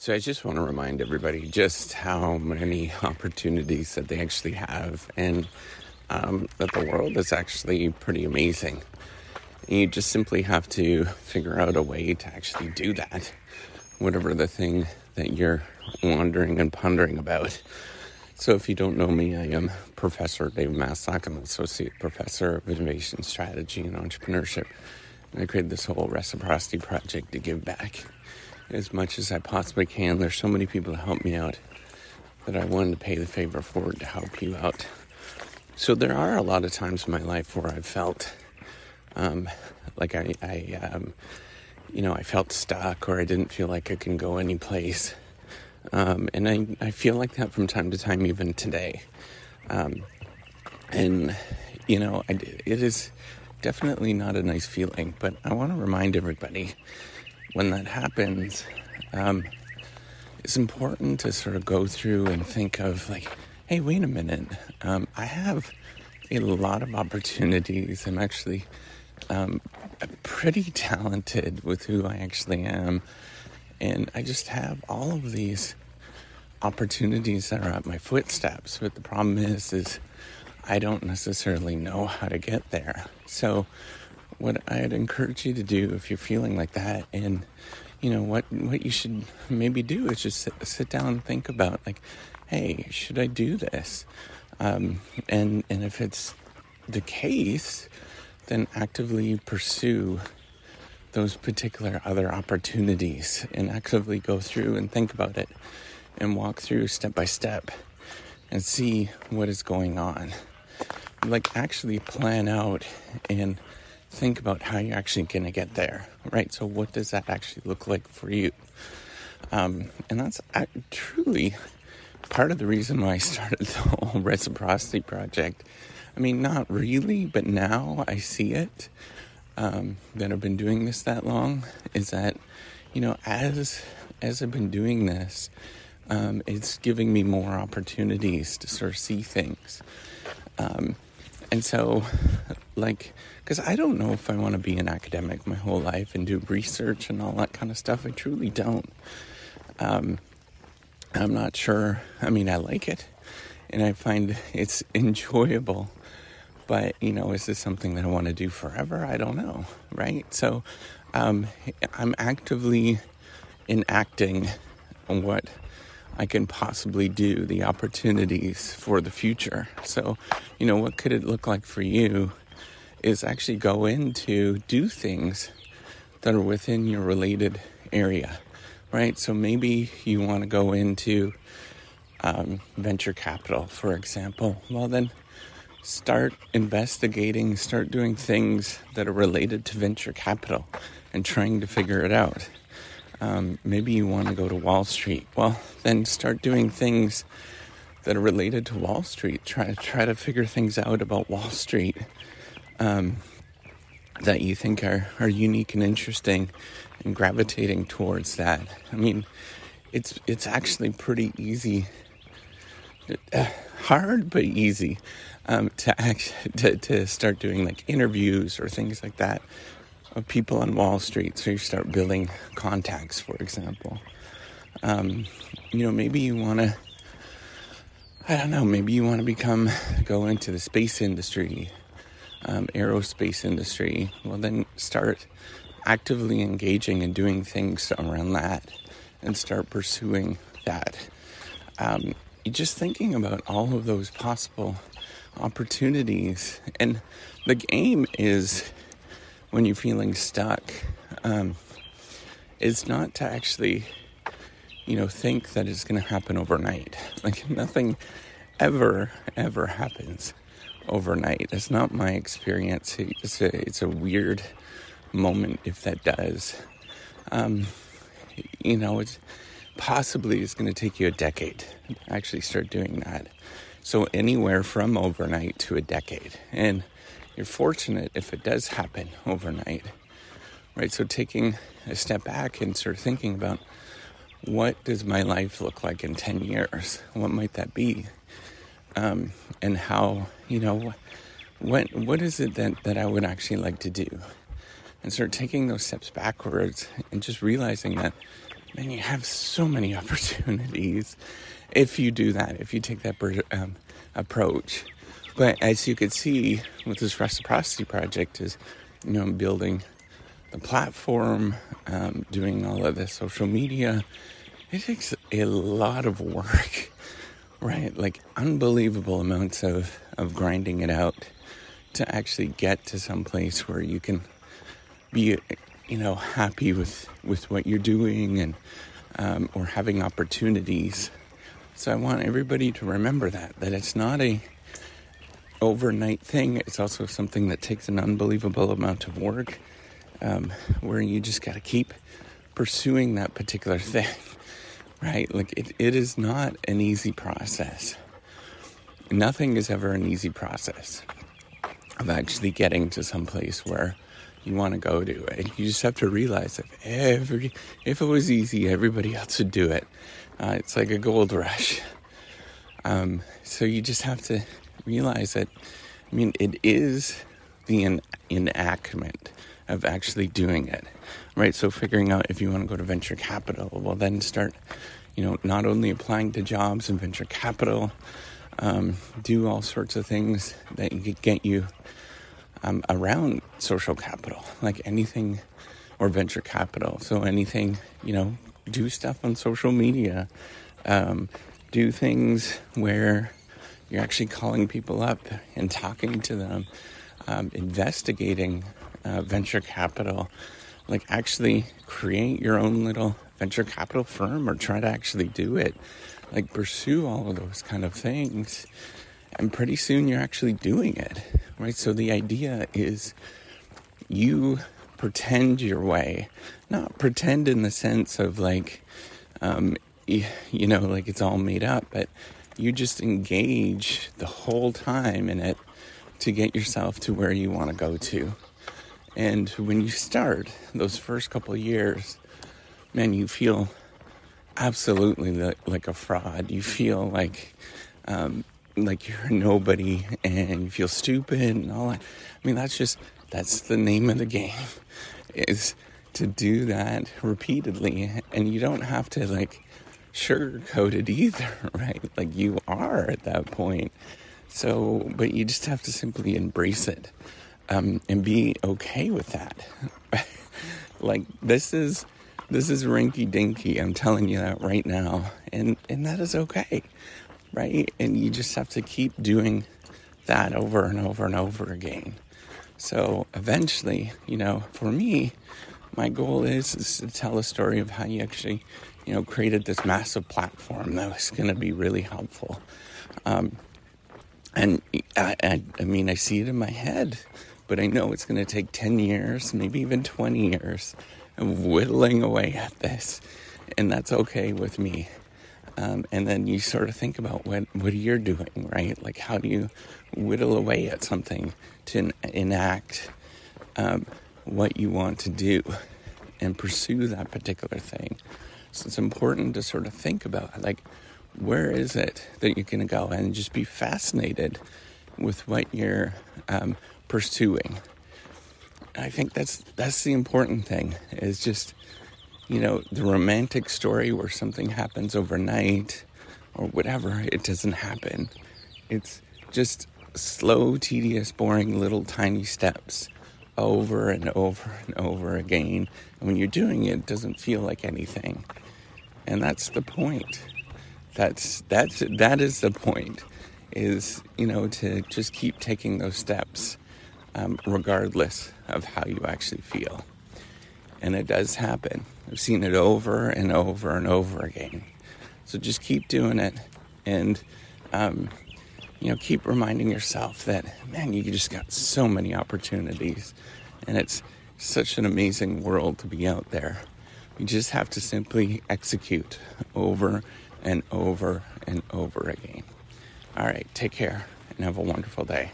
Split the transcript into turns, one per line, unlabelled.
So I just want to remind everybody just how many opportunities that they actually have, and um, that the world is actually pretty amazing. You just simply have to figure out a way to actually do that, whatever the thing that you're wondering and pondering about. So, if you don't know me, I am Professor Dave Maslach. I'm an associate professor of innovation strategy and entrepreneurship. And I created this whole reciprocity project to give back as much as I possibly can. There's so many people to help me out that I wanted to pay the favor forward to help you out. So there are a lot of times in my life where I've felt um, like I, I um, you know, I felt stuck or I didn't feel like I can go any place. Um, and I, I feel like that from time to time, even today. Um, and, you know, I, it is definitely not a nice feeling, but I want to remind everybody when that happens, um, it's important to sort of go through and think of like, hey, wait a minute. Um, I have a lot of opportunities. I'm actually um, pretty talented with who I actually am. And I just have all of these opportunities that are at my footsteps. But the problem is, is I don't necessarily know how to get there. So what I'd encourage you to do if you're feeling like that. And you know what what you should maybe do is just sit, sit down and think about like hey should I do this? Um, and and if it's the case then actively pursue those particular other opportunities and actively go through and think about it and walk through step by step and see what is going on. Like actually plan out and think about how you're actually going to get there, right? So, what does that actually look like for you? Um, and that's truly part of the reason why I started the whole reciprocity project. I mean, not really, but now I see it um, that I've been doing this that long. Is that you know, as as I've been doing this, um, it's giving me more opportunities to sort of see things. Um, and so, like, because I don't know if I want to be an academic my whole life and do research and all that kind of stuff. I truly don't. Um, I'm not sure. I mean, I like it and I find it's enjoyable. But, you know, is this something that I want to do forever? I don't know, right? So um, I'm actively enacting what I can possibly do, the opportunities for the future. So, you know, what could it look like for you is actually go into do things that are within your related area, right? So maybe you want to go into um, venture capital, for example. Well, then start investigating, start doing things that are related to venture capital and trying to figure it out. Um, maybe you want to go to Wall Street. Well, then start doing things that are related to Wall Street. Try to try to figure things out about Wall Street um, that you think are, are unique and interesting, and gravitating towards that. I mean, it's it's actually pretty easy, uh, hard but easy um, to act to to start doing like interviews or things like that of people on Wall Street. So you start building contacts, for example. Um, you know, maybe you want to, I don't know, maybe you want to become, go into the space industry, um, aerospace industry. Well, then start actively engaging and doing things around that and start pursuing that. Um, just thinking about all of those possible opportunities. And the game is when you're feeling stuck um, is not to actually, you know, think that it's going to happen overnight. Like nothing ever, ever happens overnight. That's not my experience. It's a, it's a weird moment if that does. Um, you know, it's possibly it's going to take you a decade to actually start doing that. So anywhere from overnight to a decade. And you're fortunate if it does happen overnight, right? So taking a step back and sort of thinking about what does my life look like in 10 years? What might that be? Um, and how, you know, what, what is it that, that I would actually like to do? And start taking those steps backwards and just realizing that then you have so many opportunities if you do that, if you take that um, approach. But as you can see with this reciprocity project, is you know building the platform, um, doing all of the social media. It takes a lot of work, right? Like unbelievable amounts of of grinding it out to actually get to some place where you can be, you know, happy with with what you're doing and um, or having opportunities. So I want everybody to remember that that it's not a overnight thing. It's also something that takes an unbelievable amount of work, um, where you just got to keep pursuing that particular thing, right? Like it, it is not an easy process. Nothing is ever an easy process of actually getting to some place where you want to go to. And you just have to realize that every, if it was easy, everybody else would do it. Uh, it's like a gold rush. Um, so you just have to realize that, I mean, it is the en- enactment of actually doing it, right? So figuring out if you want to go to venture capital, well, then start, you know, not only applying to jobs in venture capital, um, do all sorts of things that could get you um, around social capital, like anything or venture capital. So anything, you know, do stuff on social media, um, do things where you're actually calling people up and talking to them, um, investigating uh, venture capital, like actually create your own little venture capital firm or try to actually do it. Like pursue all of those kind of things. And pretty soon you're actually doing it, right? So the idea is you pretend your way, not pretend in the sense of like, um, you, you know, like it's all made up, but you just engage the whole time in it to get yourself to where you want to go to. And when you start those first couple years, man, you feel absolutely like a fraud. You feel like um, like you're nobody, and you feel stupid and all that. I mean, that's just that's the name of the game is to do that repeatedly, and you don't have to like sugarcoat it either, right? Like you are at that point. So, but you just have to simply embrace it um, and be okay with that. like this is this is rinky dinky. I'm telling you that right now, and and that is okay, right? And you just have to keep doing that over and over and over again. So eventually, you know, for me, my goal is, is to tell a story of how you actually you know, created this massive platform that was going to be really helpful. Um, and I, I, I mean, I see it in my head, but I know it's going to take 10 years, maybe even 20 years of whittling away at this. And that's okay with me. Um, and then you sort of think about what, what you're doing, right? Like, how do you whittle away at something to enact um, what you want to do and pursue that particular thing? So it's important to sort of think about like, where is it that you're going to go and just be fascinated with what you're um, pursuing. I think that's that's the important thing is just you know the romantic story where something happens overnight or whatever it doesn't happen. It's just slow, tedious, boring little tiny steps over and over and over again. And when you're doing it, it doesn't feel like anything. And that's the point. That's that's that is the point. Is you know to just keep taking those steps, um, regardless of how you actually feel. And it does happen. I've seen it over and over and over again. So just keep doing it, and um, you know, keep reminding yourself that, man, you just got so many opportunities, and it's such an amazing world to be out there. You just have to simply execute over and over and over again. All right, take care and have a wonderful day.